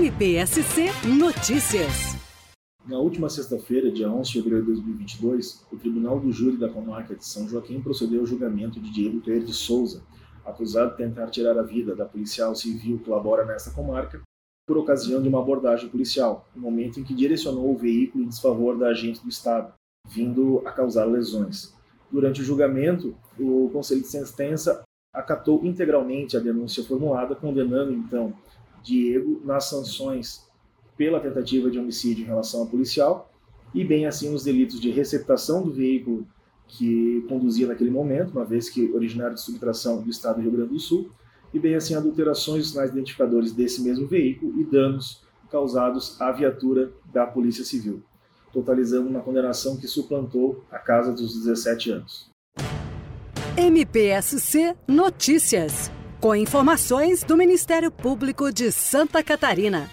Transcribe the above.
MPSC Notícias. Na última sexta-feira, dia 11 de fevereiro de 2022, o Tribunal do Júri da Comarca de São Joaquim procedeu ao julgamento de Diego Claire de Souza, acusado de tentar tirar a vida da policial civil que labora nesta comarca, por ocasião de uma abordagem policial, no momento em que direcionou o veículo em desfavor da agente do Estado, vindo a causar lesões. Durante o julgamento, o Conselho de Sentença acatou integralmente a denúncia formulada, condenando então Diego nas sanções pela tentativa de homicídio em relação ao policial e bem assim os delitos de receptação do veículo que conduzia naquele momento, uma vez que originário de subtração do estado do Rio Grande do Sul, e bem assim adulterações dos sinais identificadores desse mesmo veículo e danos causados à viatura da Polícia Civil, totalizando uma condenação que suplantou a casa dos 17 anos. MPSC Notícias, com informações do Ministério Público de Santa Catarina.